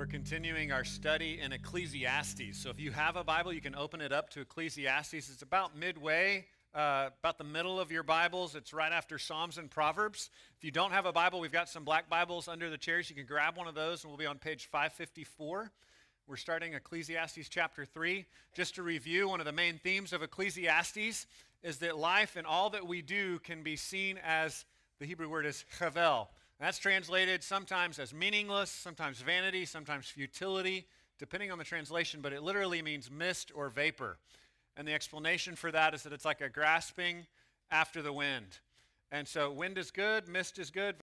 We're continuing our study in Ecclesiastes. So if you have a Bible, you can open it up to Ecclesiastes. It's about midway, uh, about the middle of your Bibles. It's right after Psalms and Proverbs. If you don't have a Bible, we've got some black Bibles under the chairs. You can grab one of those, and we'll be on page 554. We're starting Ecclesiastes chapter 3. Just to review, one of the main themes of Ecclesiastes is that life and all that we do can be seen as the Hebrew word is chavel. That's translated sometimes as meaningless, sometimes vanity, sometimes futility, depending on the translation, but it literally means mist or vapor. And the explanation for that is that it's like a grasping after the wind. And so wind is good, mist is good,